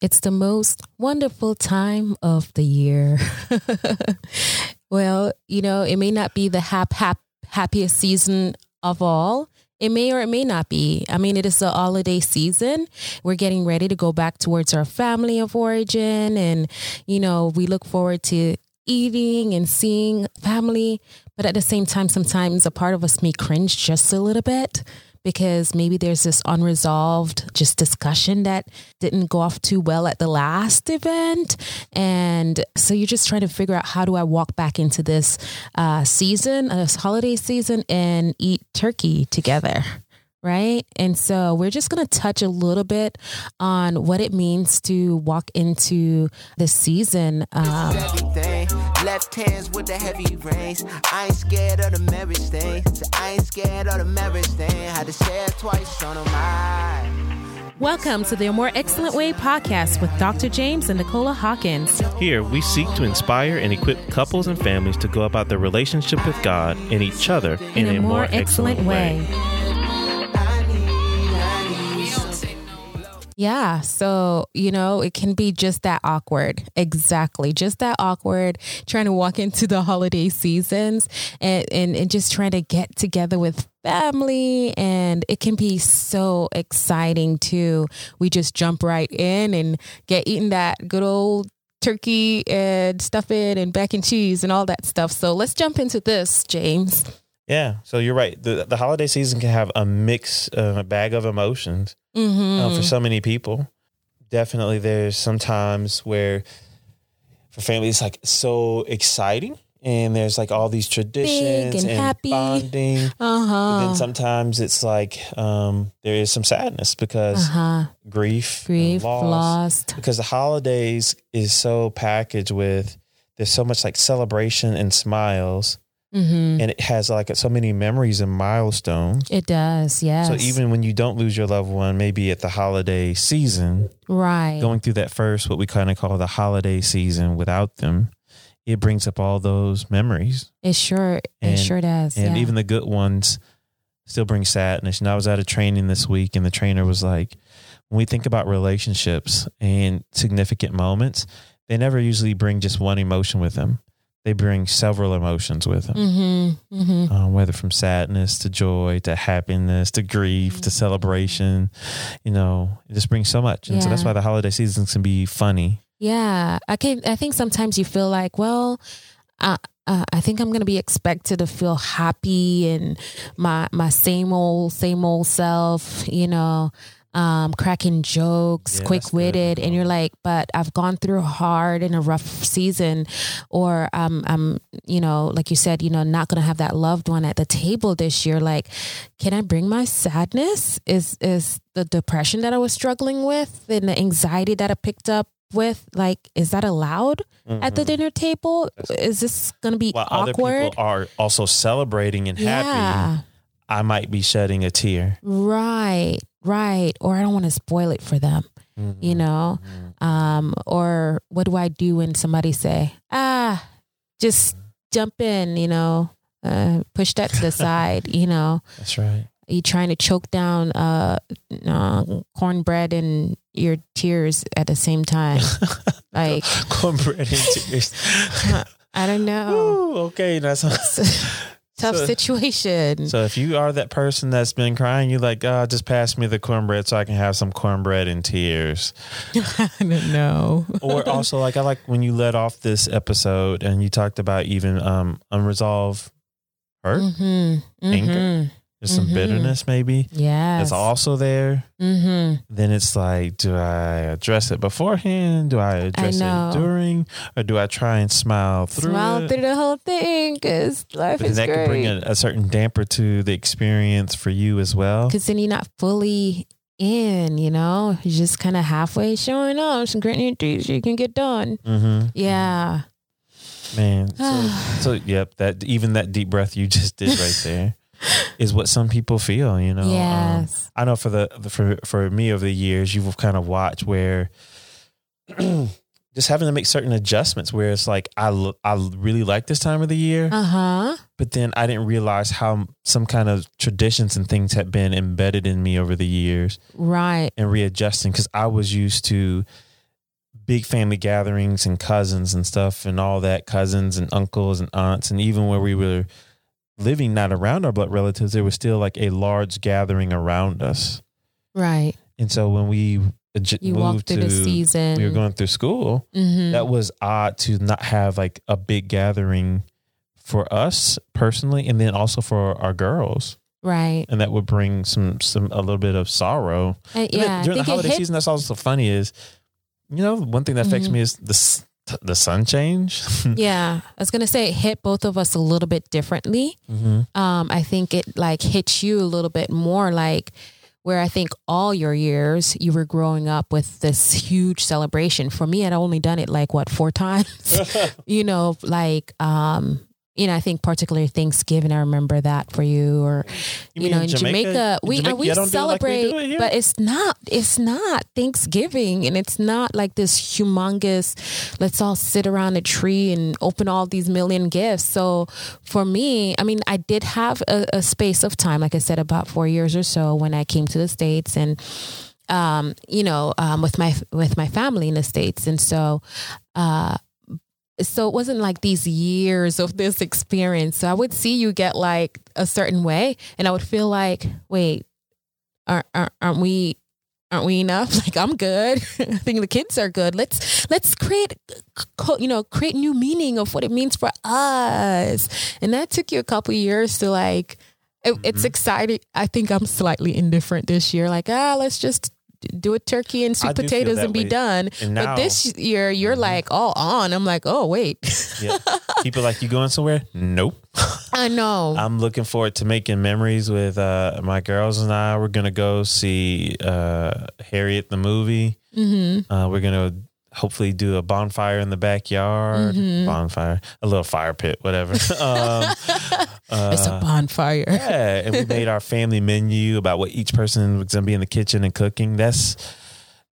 It's the most wonderful time of the year. well, you know, it may not be the hap, hap, happiest season of all. It may or it may not be. I mean, it is the holiday season. We're getting ready to go back towards our family of origin. And, you know, we look forward to eating and seeing family. But at the same time, sometimes a part of us may cringe just a little bit because maybe there's this unresolved just discussion that didn't go off too well at the last event. And so you're just trying to figure out how do i walk back into this uh, season uh, this holiday season and eat turkey together right? And so we're just going to touch a little bit on what it means to walk into this season. Um, Left hands with the heavy reins. I ain't scared of the marriage thing. I ain't scared of the marriage thing. Had to say it twice on my. Welcome to the More Excellent Way podcast with Dr. James and Nicola Hawkins. Here, we seek to inspire and equip couples and families to go about their relationship with God and each other in, in a, a, more, more excellent, excellent way. way. Yeah. So, you know, it can be just that awkward. Exactly. Just that awkward trying to walk into the holiday seasons and, and, and just trying to get together with family. And it can be so exciting too. We just jump right in and get eating that good old turkey and stuff it and mac and cheese and all that stuff. So let's jump into this, James. Yeah, so you're right. the The holiday season can have a mix, uh, a bag of emotions mm-hmm. uh, for so many people. Definitely, there's sometimes where for families, it's like so exciting, and there's like all these traditions Big and, and happy. bonding. Uh-huh. then sometimes it's like um, there is some sadness because uh-huh. grief, grief, loss, lost. Because the holidays is so packaged with there's so much like celebration and smiles Mm-hmm. And it has like so many memories and milestones. It does, yes. So even when you don't lose your loved one, maybe at the holiday season, right? Going through that first, what we kind of call the holiday season without them, it brings up all those memories. It sure, and, it sure does. And yeah. even the good ones still bring sadness. And I was at a training this week, and the trainer was like, when we think about relationships and significant moments, they never usually bring just one emotion with them they bring several emotions with them, mm-hmm, mm-hmm. Um, whether from sadness to joy to happiness to grief mm-hmm. to celebration. You know, it just brings so much, and yeah. so that's why the holiday seasons can be funny. Yeah, I can. I think sometimes you feel like, well, uh, uh, I think I'm going to be expected to feel happy and my my same old same old self. You know, um, cracking jokes, yeah, quick witted, and you're like, but I've gone through hard in a rough season, or um, I'm, you know, like you said, you know, not gonna have that loved one at the table this year. Like, can I bring my sadness? Is is the depression that I was struggling with and the anxiety that I picked up with like is that allowed mm-hmm. at the mm-hmm. dinner table is this going to be While awkward other people are also celebrating and yeah. happy i might be shedding a tear right right or i don't want to spoil it for them mm-hmm. you know? Mm-hmm. um or what do i do when somebody say ah just jump in you know? Uh, push that to the side you know? That's right. Are you trying to choke down uh, uh cornbread and your tears at the same time? Like cornbread and tears. I don't know. Ooh, okay that's tough so, situation. So if you are that person that's been crying, you like, oh, just pass me the cornbread so I can have some cornbread and tears. I don't know. or also like I like when you led off this episode and you talked about even um unresolved hurt, mm-hmm. Mm-hmm. anger. There's some mm-hmm. bitterness, maybe. Yeah. It's also there. Mm-hmm. Then it's like, do I address it beforehand? Do I address I it during? Or do I try and smile through Smile it? through the whole thing because life but is that great. can bring a, a, certain damper to the experience for you as well. Because then you're not fully in, you know? You're just kind of halfway showing up. Some great news you can get done. Mm-hmm. Yeah. Man. So, so, yep, that even that deep breath you just did right there is what some people feel, you know. Um, yes. Um, I know for the, the, for for me over the years, you've kind of watched where just having to make certain adjustments where it's like I I really like this time of the year. Uh-huh. But then I didn't realize how some kind of traditions and things had been embedded in me over the years. Right. And readjusting cuz I was used to big family gatherings and cousins and stuff and all that cousins and uncles and aunts and even where we were living not around our blood relatives there was still like a large gathering around us Right. and so when we j- You moved walked through to the season. we were going through school Mhm. that was odd to not have like a big gathering for us personally and then also for our girls right. and that would bring some some a little bit of sorrow then yeah. During the holiday hit season that's also funny is you know one thing that affects Mhm. me is the the sun change Yeah, I was gonna say it hit both of us a little bit differently. hmm Um, I think it like hits you a little bit more like where I think all your years you were growing up with this huge celebration. For me, I'd only done it like what four times. you know, like um, you know, I think particularly Thanksgiving. I remember that for you, or You you, know, in in Jamaica? Jamaica, In we Jamaica, uh, we don't do it like we celebrate, it but it's not it's not Thanksgiving, and it's not like this humongous. Let's all sit around a tree and open all these million gifts. So for me, I mean, I did have a, a space of time, like I said, about four years or so when I came to the states, and um, you know, um, with my with my family in the states, and so. Uh, so it wasn't like these years of this experience. So I would see you get like a certain way, and I would feel like, wait, aren't, aren't, aren't we? Aren't we enough? Like I'm good. I think the kids are good. Let's let's create, you know, create new meaning of what it means for us. And that took you a couple years to like. It, It's exciting. I think I'm slightly indifferent this year. Like ah, let's just do a turkey and sweet potatoes and be way. done. And but this year, you're Mhm. like all on. I'm like, oh wait, yeah people like you going somewhere nope I know. i'm looking forward to making memories with uh my girls and i we're gonna go see uh harriet the movie hmm uh we're gonna hopefully do a bonfire in the backyard Mhm. bonfire a little fire pit whatever um it's a uh, bonfire. yeah, and we made our family menu about what each person was gonna be in the kitchen and cooking. That's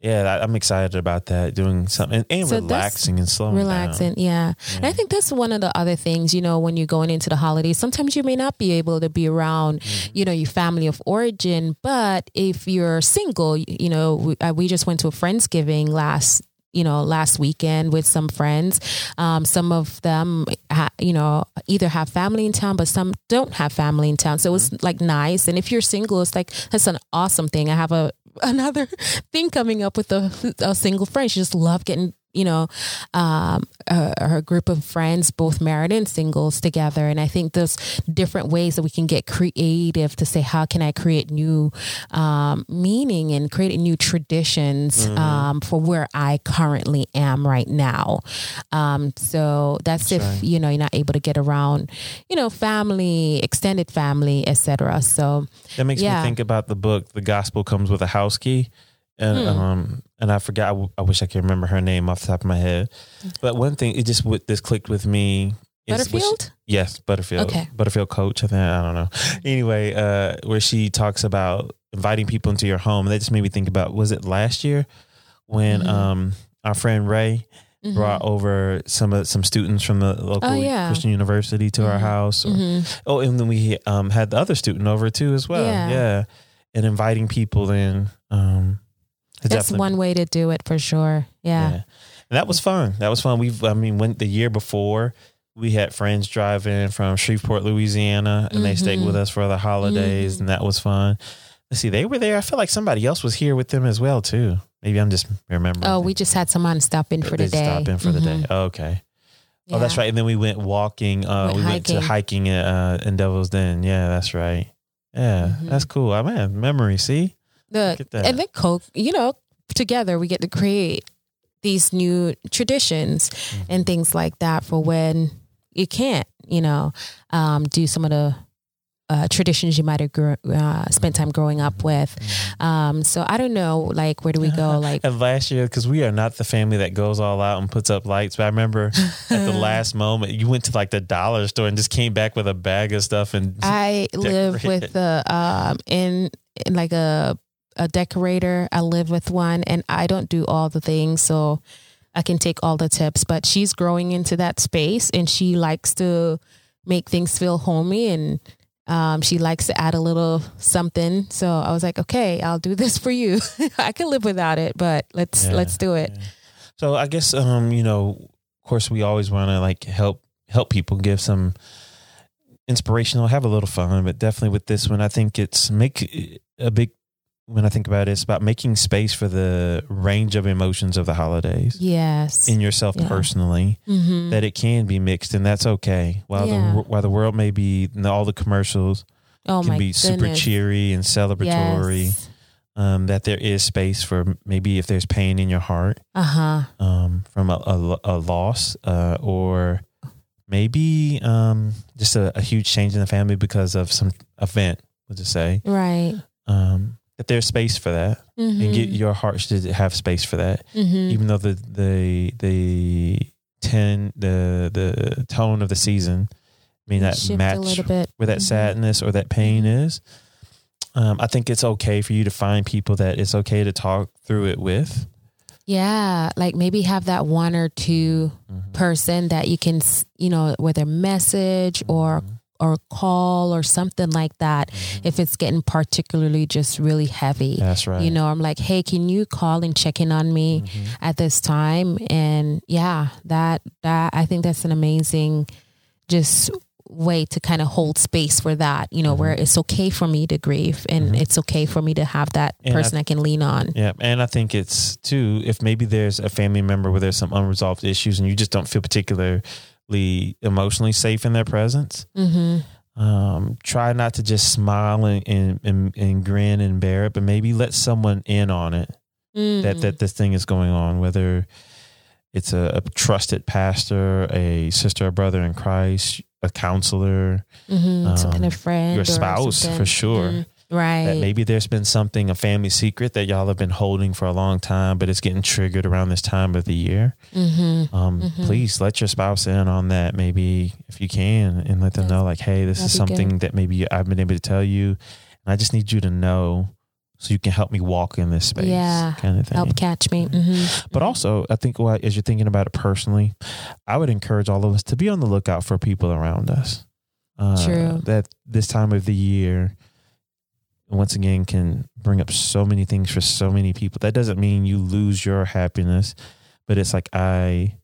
yeah, I- I'm excited about that. Doing something and, and So relaxing and slowing Relaxing, yeah. And I think that's one of the other things, you know, when you're going into the holidays, sometimes you may not be able to be around, you know, your family of origin. But if you're single, you you know, we, uh, we just went to a Friendsgiving last you know last weekend with some friends. Um, some of them ha- you know either have family in town but some don't have family in town. So it was like nice. And if you're single it's like that's an awesome thing. I have a another thing coming up with a, a single friend. She just love getting you know um, a, her group of friends both married and singles together and i think there's different ways that we can get creative to say how can i create new um, meaning and create new traditions Mhm. um, for where i currently am right now um, so that's, That's if right. you know you're not able to get around you know family extended family etc so That makes Yeah. me think about the book. The gospel comes with a house key, and Hmm. um, and I forgot. I, w- I wish I could remember her name off the top of my head. But one thing, it just with this clicked with me. is when she- butterfield Yes, Butterfield. Okay. Butterfield coach. I think I don't know. Anyway, uh, where she talks about inviting people into your home. That just made me think about was it last year when Mhm. um our friend Ray Mhm. brought over some of some students from the local Oh, yeah. Christian university to our Mhm. house. Or, Mhm. Oh, and then we um had the other student over too as well. Yeah. Yeah. And inviting people in. Um that's definitely- one way to do it for sure yeah, and that was fun. That was fun. We've, I mean, went the year before, we had friends driving from Shreveport, Louisiana, and they stayed with us for the holidays, Mhm. and that was fun. Let's see, they were there. I feel like somebody else was here with them as well, too. Maybe I'm just remembering. oh things. we just had someone stop in for They the day Stop in for the Mhm. day. Oh, okay. Oh, that's right. And then we went walking. Uh, Went we went to hiking at, uh, in Devil's Den. Yeah, that's right. Yeah, Mhm. that's cool. I man, memory. See, the Look at that. and then coke you know together we get to create these new traditions Mm-hmm. and things like that for when you can't you know um, do some of the uh, traditions you might have grew, uh, spent time growing up with um, so i don't know like where do we go like And last year, because we are not the family that goes all out and puts up lights, but I remember at the last moment, you went to like the dollar store and just came back with a bag of stuff and I live with the um in, in like a a decorator. I live with one, and I don't do all the things, so I can take all the tips. But she's growing into that space, and she likes to make things feel homey, and um, she likes to add a little something. So I was like, okay, I'll do this for you. I can live without it, but let's Yeah, let's do it. yeah. So I guess um, you know, of course we always want to like help help people give some inspirational, have a little fun, but definitely with this one I think it's make a big when I think about it, it's about making space for the range of emotions of the holidays. Yes. In yourself Yeah. personally, mm-hmm. that it can be mixed, and that's okay. While Yeah. the while the world may be all the commercials oh can be super cheery and celebratory, Yes. um, that there is space for maybe if there's pain in your heart Uh-huh. um, from a, a, a loss uh, or maybe um, just a, a huge change in the family because of some event, let's just say, Right. um, that there's space for that. Mm-hmm. And get your heart should have space for that. mm-hmm. Even though the the the ten the the tone of the season may not Shift match where that Mhm. sadness or that pain is. Um, I think it's okay for you to find people that it's okay to talk through it with. Yeah, like maybe have that one or two person that you can, you know, whether message or Mm-hmm. Or call or something like that. If it's getting particularly just really heavy, That's right. you know, I'm like, hey, can you call and check in on me Mhm. at this time? And yeah, that that I think that's an amazing, just way to kind of hold space for that. You know, where it's okay for me to grieve and Mhm. it's okay for me to have that And I- person I can lean on. Yeah, and I think it's too if maybe there's a family member where there's some unresolved issues and you just don't feel particularly emotionally safe in their presence. Mm-hmm. Um, try not to just smile and, and, and, and grin and bear it, but maybe let someone in on it Mm. that that this thing is going on. Whether it's a, a trusted pastor, a sister or brother in Christ, a counselor, Mm-hmm. Some kind um, of friend, your spouse, for sure. Right? that maybe there's been something a family secret that y'all have been holding for a long time, but it's getting triggered around this time of the year. mm-hmm. Um, Mhm. Please let your spouse in on that, maybe if you can, and let them know, like, hey, this is That'd something that maybe I've been able to tell you, and I just need you to know so you can help me walk in this space, Yeah. kind of thing. Help catch me. Mm-hmm. But also, I think what, as you're thinking about it personally, I would encourage all of us to be on the lookout for people around us. Uh, True. That this time of the year, once again, can bring up so many things for so many people. That doesn't mean you lose your happiness, but it's like I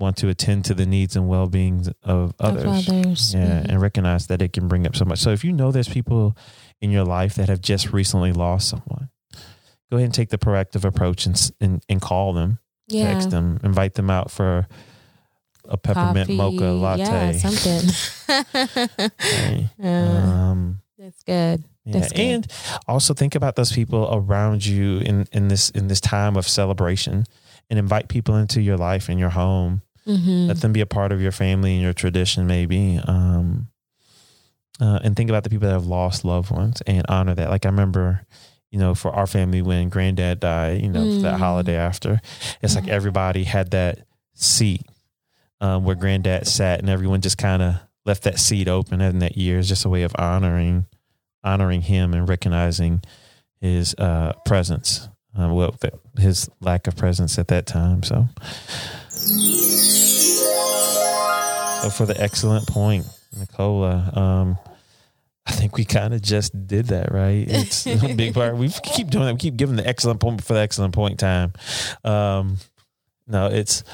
want to attend to the needs and well being of others. Of others. Yeah, Mhm. and recognize that it can bring up so much. So if you know there's people in your life that have just recently lost someone, go ahead and take the proactive approach and and, and call them, yeah. text them, invite them out for a peppermint Coffee, mocha latte. Yeah, something. Okay. Um, that's good. Yeah. And also think about those people around you in, in this in this time of celebration and invite people into your life and your home Mm-hmm. let them be a part of your family and your tradition maybe um uh, and think about the people that have lost loved ones and honor that like i remember you know for our family when granddad died you know that Mm. holiday after it's like everybody had that seat um, where granddad sat and everyone just kind of left that seat open in that year is just a way of honoring honoring him and recognizing his uh presence uh, well his lack of presence at that time so so for the excellent point, Nicola, um, I think we kind of just did that, right? It's a big part. We keep doing that. We keep giving the excellent point for the excellent point time. Um, no, it's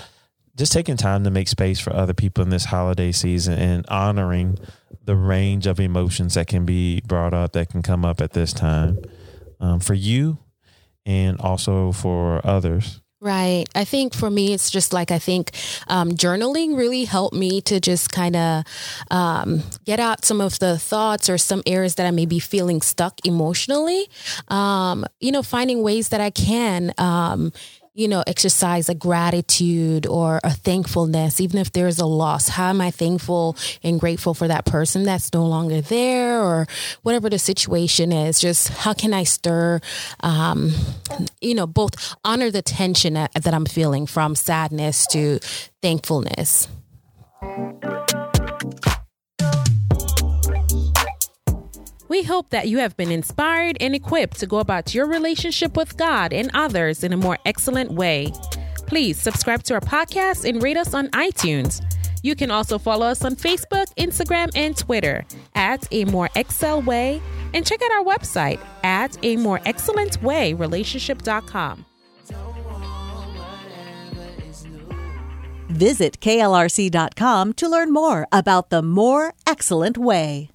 just taking time to make space for other people in this holiday season and honoring the range of emotions that can be brought up, that can come up at this time um, for you and also for others. Right. I think for me, it's just like I think um, journaling really helped me to just kind of um, get out some of the thoughts or some areas that I may be feeling stuck emotionally. Um, you know, finding ways that I can. You know, exercise a gratitude or a thankfulness, even if there's a loss. How am I thankful and grateful for that person that's no longer there or whatever the situation is? Just how can I stir, um, you know, both honor the tension that, that I'm feeling from sadness to thankfulness. We hope that you have been inspired and equipped to go about your relationship with God and others in a more excellent way. Please subscribe to our podcast and rate us on iTunes. You can also follow us on Facebook, Instagram, and Twitter at A More Excel Way and check out our website at A More Excellent Way Relationship.com. Visit klrc.com to learn more about the More Excellent Way.